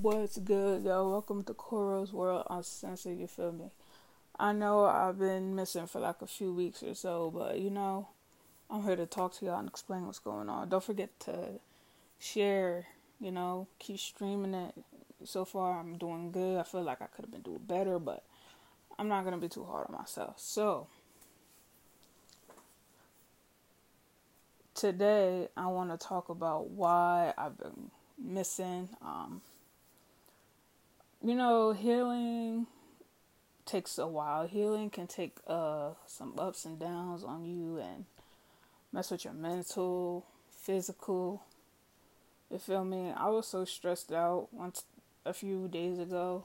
What's good, yo? Welcome to Kora's World Uncensored, you feel me? I know I've been missing for like a few weeks or so, but you know, I'm here to talk to y'all and explain what's going on. Don't forget to share, you know, keep streaming it. So far, I'm doing good. I feel like I could have been doing better, but I'm not going to be too hard on myself. So, today I want to talk about why I've been missing. Um, you know, healing takes a while. Healing can take uh, some ups and downs on you and mess with your mental, physical. You feel me? I was so stressed out once a few days ago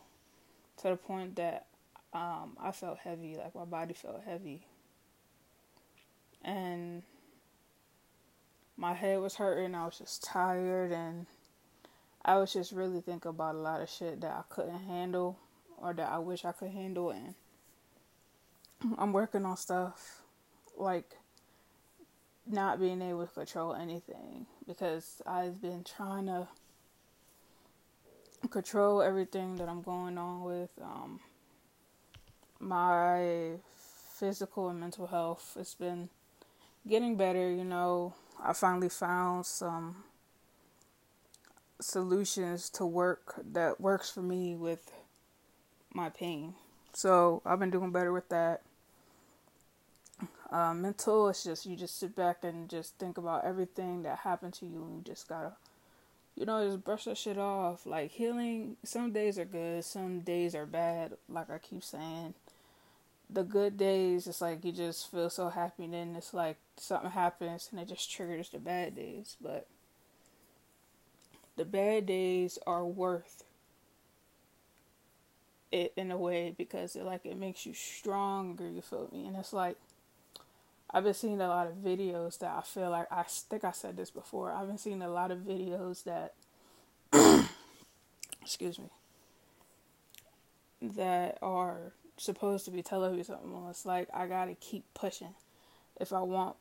to the point that um, I felt heavy, like my body felt heavy. And my head was hurting, I was just tired and I was just really thinking about a lot of shit that I couldn't handle or that I wish I could handle and I'm working on stuff like not being able to control anything because I've been trying to control everything that I'm going on with um, my physical and mental health. It's been getting better, you know. I finally found some solutions to work that works for me with my pain. So I've been doing better with that. Uh, mental, it's just you just sit back and just think about everything that happened to you, you just gotta, you know, just brush that shit off. Like healing, some days are good, some days are bad. Like I keep saying, the good days, it's like you just feel so happy, and then it's like something happens and it just triggers the bad days. But the bad days are worth it in a way because it like it makes you stronger you feel me? And it's like i've been seeing a lot of videos that i feel like i think i said this before i've been seeing a lot of videos that excuse me that are supposed to be telling me something. It's like i gotta keep pushing. If i want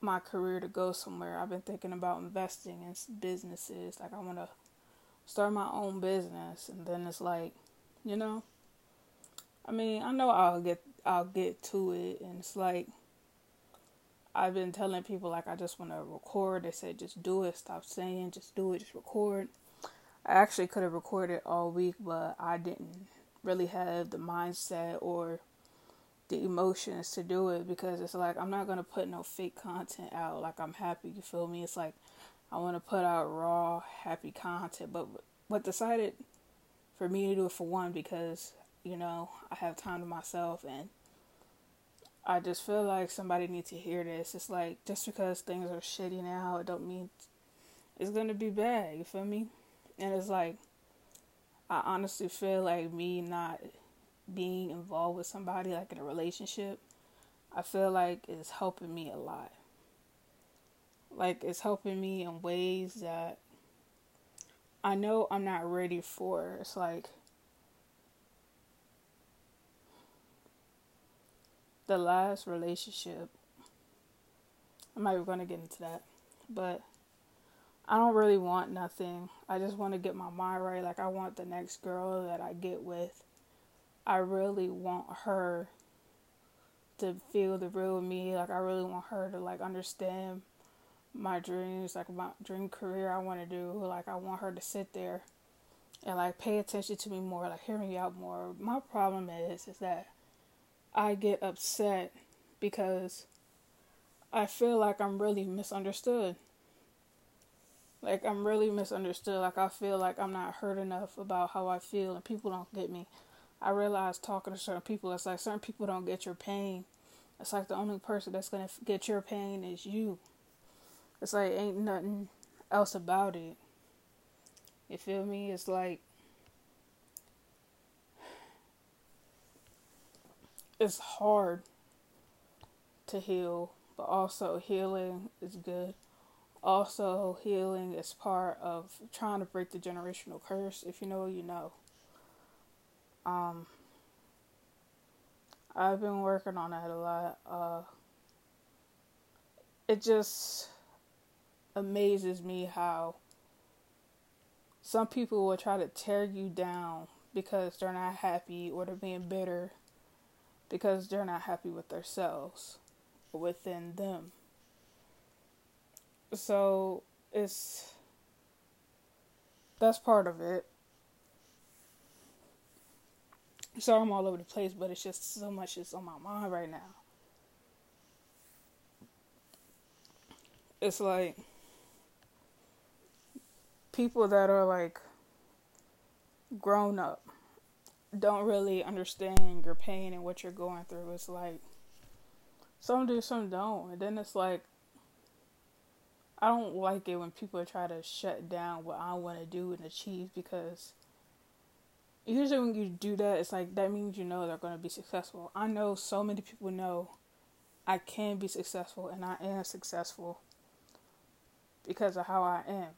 my career to go somewhere. I've been thinking about investing in businesses. Like I want to start my own business, and then it's like, you know, I mean, I know I'll get I'll get to it, and it's like I've been telling people like I just want to record. They said just do it, stop saying, just do it, just record. I actually could have recorded all week, but I didn't really have the mindset or the emotions to do it because it's like I'm not gonna put no fake content out. Like I'm happy, you feel me? It's like I want to put out raw, happy content. But what decided for me to do it for one because you know I have time to myself and I just feel like somebody needs to hear this. It's like just because things are shitty now, it don't mean it's gonna be bad. You feel me? And it's like I honestly feel like me not being involved with somebody, like in a relationship, I feel like it's helping me a lot. Like it's helping me in ways that I know I'm not ready for. It's like the last relationship. I'm not even going to get into that, but I don't really want nothing. I just want to get my mind right. Like I want the next girl that I get with I really want her to feel the real me. Like I really want her to like understand my dreams, like my dream career I want to do. Like I want her to sit there and like pay attention to me more, like hear me out more. My problem is is that I get upset because I feel like I'm really misunderstood. Like I'm really misunderstood. Like I feel like I'm not heard enough about how I feel and people don't get me. I realized talking to certain people, it's like certain people don't get your pain. It's like the only person that's gonna get your pain is you. It's like ain't nothing else about it. You feel me? It's like it's hard to heal, but also healing is good. Also, healing is part of trying to break the generational curse. If you know, you know. Um, I've been working on that a lot. Uh, it just amazes me how some people will try to tear you down because they're not happy or they're being bitter because they're not happy with themselves within them. So it's that's part of it. Sorry I'm all over the place, but it's just so much is on my mind right now. It's like people that are like grown up don't really understand your pain and what you're going through. It's like some do, some don't. And then it's like I don't like it when people try to shut down what I want to do and achieve because usually when you do that, it's like that means you know they're going to be successful. I know so many people know I can be successful and I am successful because of how I am.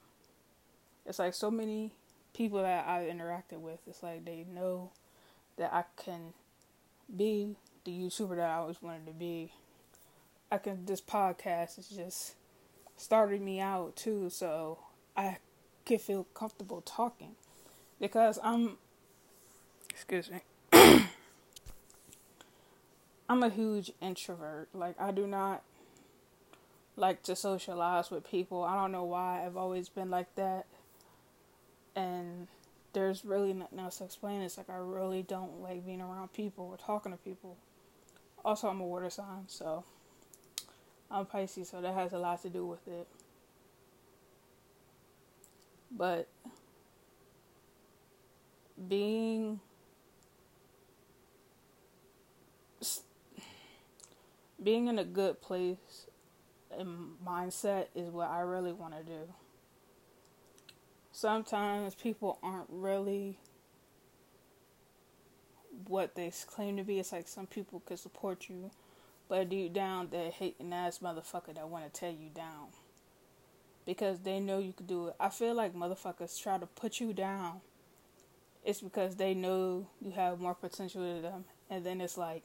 It's like so many people that I've interacted with, it's like they know that I can be the YouTuber that I always wanted to be. I can, this podcast is just started me out too, so I can feel comfortable talking because I'm, excuse me, I'm a huge introvert. Like, I do not like to socialize with people. I don't know why. I've always been like that. And there's really nothing else to explain. It's like I really don't like being around people or talking to people. Also, I'm a water sign, so I'm Pisces, so that has a lot to do with it. But being being in a good place and mindset is what I really want to do sometimes people aren't really what they claim to be. It's like some people could support you, but deep down they're hating ass motherfucker that want to tear you down because they know you could do it. I feel like motherfuckers try to put you down. It's because they know you have more potential than them, and then it's like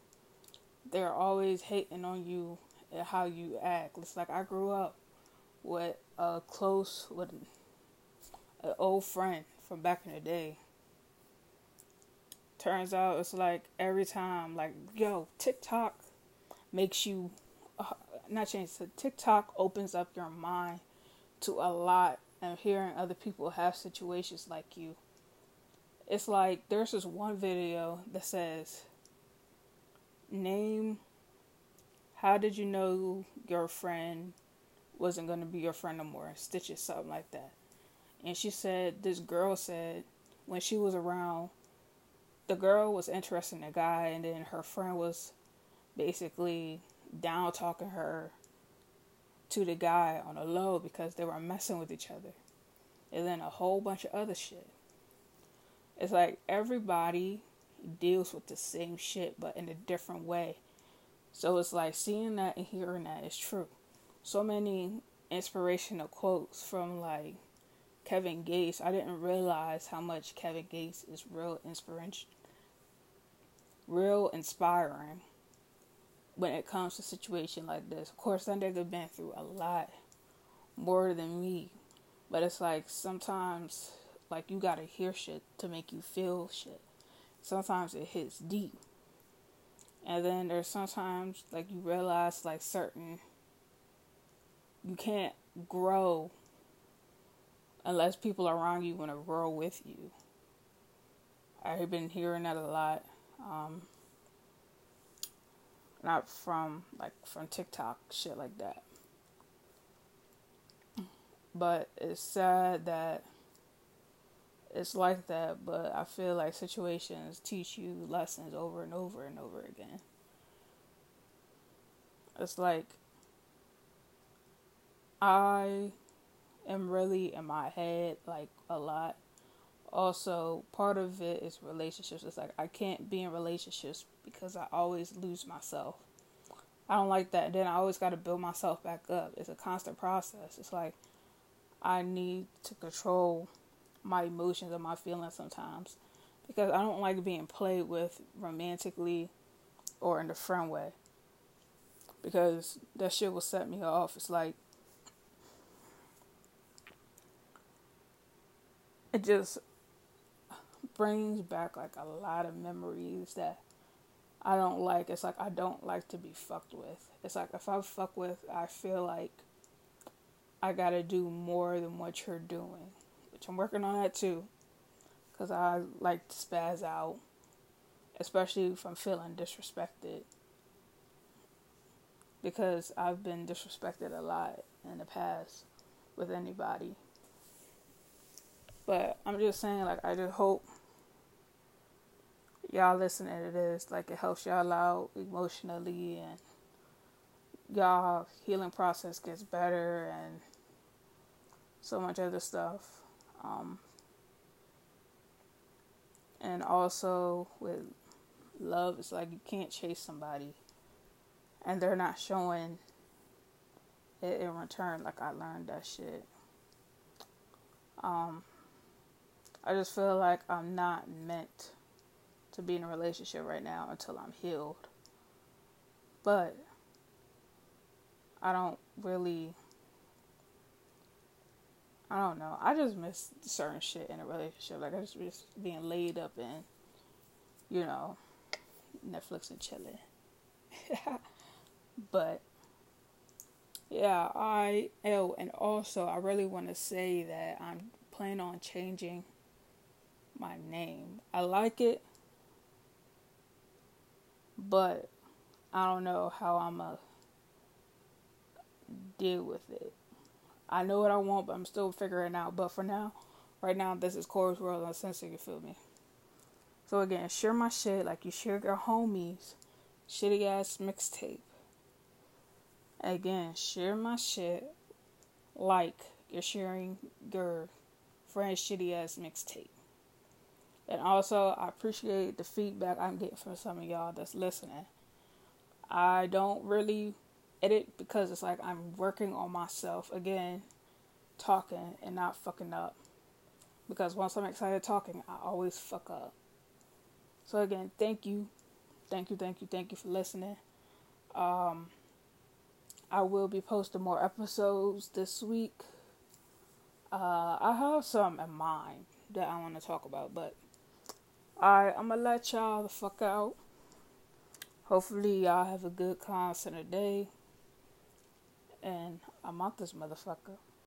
they're always hating on you and how you act. It's like I grew up with a close with an old friend from back in the day. Turns out it's like every time, like, yo, TikTok makes you, uh, not change, so TikTok opens up your mind to a lot and hearing other people have situations like you. It's like there's this one video that says, Name, how did you know your friend wasn't going to be your friend no more? Stitches, something like that. And she said this girl said when she was around the girl was interested in a guy and then her friend was basically down talking her to the guy on a low because they were messing with each other. And then a whole bunch of other shit. It's like everybody deals with the same shit but in a different way so it's like seeing that and hearing that is true so many inspirational quotes from like Kevin Gates, I didn't realize how much Kevin Gates is real inspiration, real inspiring when it comes to situation like this. Of course, nigga been through a lot more than me, but it's like sometimes like you gotta hear shit to make you feel shit. Sometimes it hits deep, and then there's sometimes like you realize like certain you can't grow unless people around you want to grow with you. I've been hearing that a lot. Um, not from like from TikTok shit like that. But it's sad that it's like that, but I feel like situations teach you lessons over and over and over again. It's like I am really in my head like a lot. Also, part of it is relationships. It's like I can't be in relationships because I always lose myself. I don't like that. Then I always got to build myself back up. It's a constant process. It's like I need to control my emotions and my feelings sometimes because I don't like being played with romantically or in the friend way because that shit will set me off. It's like it just brings back like a lot of memories that I don't like. It's like I don't like to be fucked with. It's like if I fuck with, I feel like I gotta do more than what you're doing, I'm working on that too. Cause I like to spaz out, especially if I'm feeling disrespected. Because I've been disrespected a lot in the past with anybody. But I'm just saying, like, I just hope y'all listening to this, like, it helps y'all out emotionally and y'all healing process gets better and so much other stuff. Um, and also with love, it's like you can't chase somebody and they're not showing it in return. Like I learned that shit. Um, I just feel like I'm not meant to be in a relationship right now until I'm healed. But I don't really I don't know. I just miss certain shit in a relationship. Like I just miss being laid up in, you know, Netflix and chilling. but yeah, I oh, and also I really want to say that I'm planning on changing my name. I like it, but I don't know how I'm gonna deal with it. I know what I want, but I'm still figuring out. But for now, right now, this is Kora's World Uncensored, you feel me? So again, share my shit like you share your homies. Shitty ass mixtape. Again, share my shit like you're sharing your friend's shitty ass mixtape. And also, I appreciate the feedback I'm getting from some of y'all that's listening. I don't really edit because it's like I'm working on myself again, talking and not fucking up. Because once I'm excited talking, I always fuck up. So again, thank you, thank you, thank you, thank you for listening. Um, I will be posting more episodes this week. Uh, I have some in mind that I want to talk about, but I I'm gonna let y'all the fuck out. Hopefully y'all have a good constant day and I'm out this motherfucker.